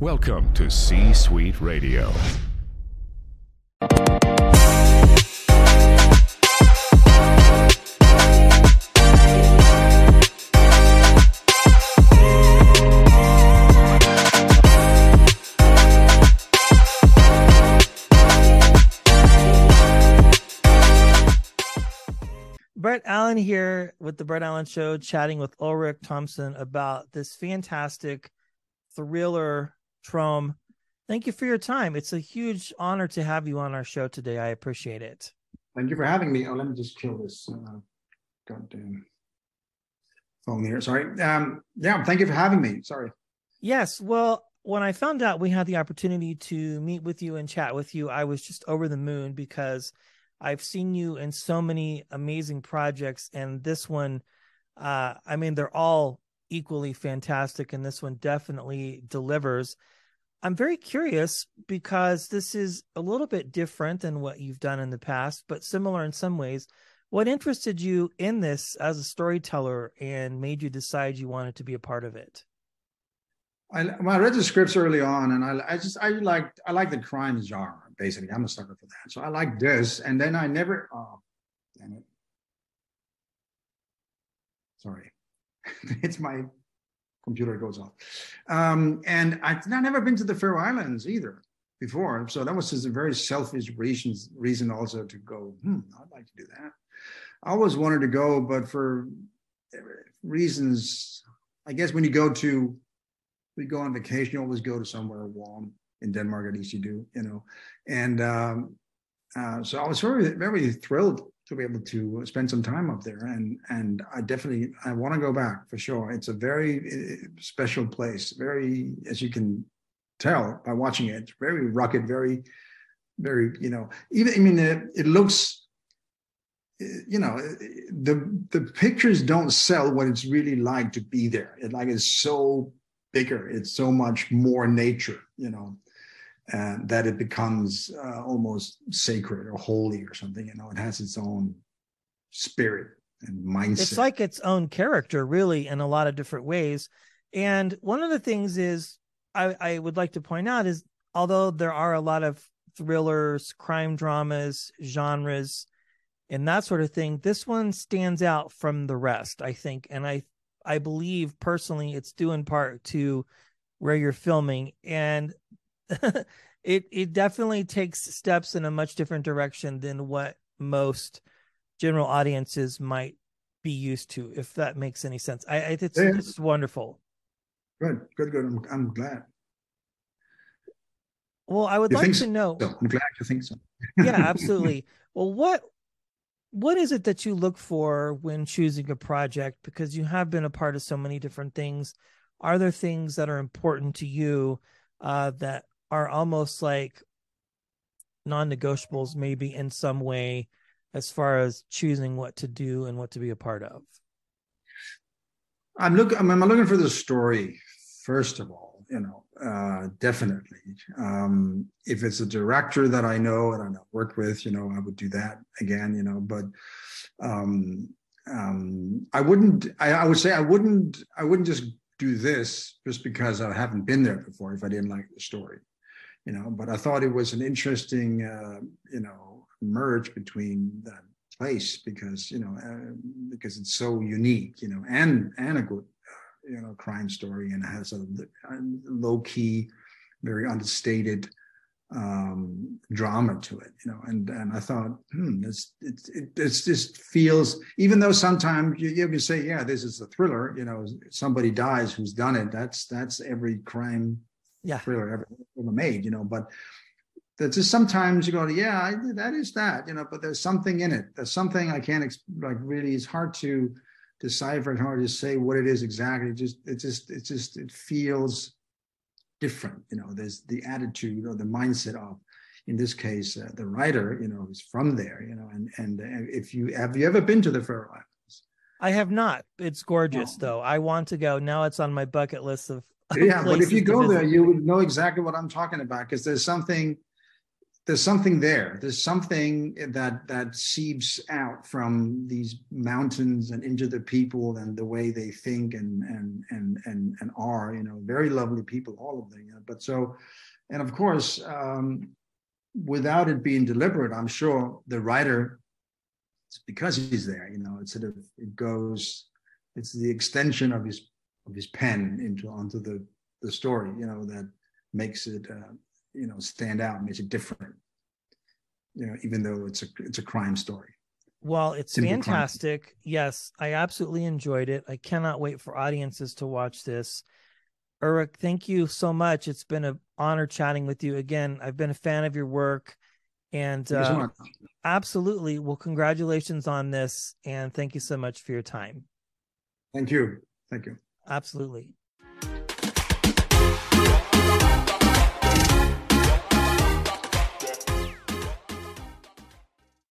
Welcome to C Suite Radio. Brett Allan here with the Brett Allan Show, chatting with Ulrich Thomsen about this fantastic thriller Trom. Thank you for your time. It's a huge honor to have you on our show today. I appreciate it. Thank you for having me. Oh, let me just kill this uh, goddamn phone here. Sorry. Um, yeah, thank you for having me. Sorry. Yes. Well, when I found out we had the opportunity to meet with you and chat with you, I was just over the moon because I've seen you in so many amazing projects, and this one, uh, I mean, they're all equally fantastic, and this one definitely delivers. I'm very curious because this is a little bit different than what you've done in the past, but similar in some ways. What interested you in this as a storyteller and made you decide you wanted to be a part of it? I, well, I read the scripts early on, and I, I just I like I like the crime genre. Basically, I'm a sucker for that. So I like this, and then I never. Oh, damn it! Sorry, it's my computer goes off. Um, and I, have not, never been to the Faroe Islands either before, so that was just a very selfish reason reason also to go. Hmm, I'd like to do that. I always wanted to go, but for reasons, I guess when you go to we go on vacation, you always go to somewhere warm in Denmark, at least you do, you know. And um, uh, so I was very, very thrilled to be able to spend some time up there, and and I definitely I want to go back for sure. It's a very uh, special place, very as you can tell by watching it, very rugged, very, very you know. Even I mean, it, it looks you know the the pictures don't sell what it's really like to be there it like it's so bigger. It's so much more nature, you know, and that it becomes uh, almost sacred or holy or something. You know, it has its own spirit and mindset. It's like its own character, really, in a lot of different ways. And one of the things is I, I would like to point out is although there are a lot of thrillers, crime dramas, genres, and that sort of thing, this one stands out from the rest, I think. And I I believe personally it's due in part to where you're filming and it it definitely takes steps in a much different direction than what most general audiences might be used to if that makes any sense. I, I it's, yeah. it's wonderful. Good good good. I'm, I'm glad. Well i would you like to so? know i'm glad you think so. Yeah absolutely. Well what what is it that you look for when choosing a project? Because you have been a part of so many different things. Are there things that are important to you uh, that are almost like non-negotiables maybe in some way as far as choosing what to do and what to be a part of i'm looking i'm looking for the story first of all you know uh, definitely. Um, if it's a director that I know and I worked with, you know, I would do that again, you know, but um, um, I wouldn't, I, I, would say I wouldn't, I wouldn't just do this just because I haven't been there before if I didn't like the story, you know, but I thought it was an interesting, uh, you know, merge between that place because, you know, uh, because it's so unique, you know, and, and a good you know crime story and has a, a low key, very understated um, drama to it, you know. And and I thought, hmm, this it, it just feels even though sometimes you, you say, yeah, this is a thriller, you know, somebody dies who's done it. That's that's every crime yeah. thriller ever, ever made, you know. But there's just sometimes you go, yeah, I, that is that, you know. But there's something in it. There's something I can't like really. It's hard to decipher and hard to say what it is exactly. It just it just it just it feels different. You know, there's the attitude or the mindset of, in this case, uh, the writer. You know, who's from there. You know, and and if you have you ever been to the Faroe Islands? I have not. It's gorgeous, though. I want to go. Now it's on my bucket list of. Yeah, but if you go there, you would know exactly what I'm talking about because there's something there's something there. There's something that that seeps out from these mountains and into the people and the way they think and and and and and are. You know, very lovely people, all of them. You know? But so, and of course, um, without it being deliberate, I'm sure the writer, it's because he's there. You know, it sort of it goes. It's the extension of his of his pen into onto the the story. You know that makes it. Uh, you know stand out makes it different you know even though it's a it's a crime story well it's Simple fantastic crime. yes i absolutely enjoyed it i cannot wait for audiences to watch this eric thank you so much. It's been an honor chatting with you again. I've been a fan of your work, and uh, absolutely. Well, congratulations on this, and thank you so much for your time. Thank you. Thank you. Absolutely.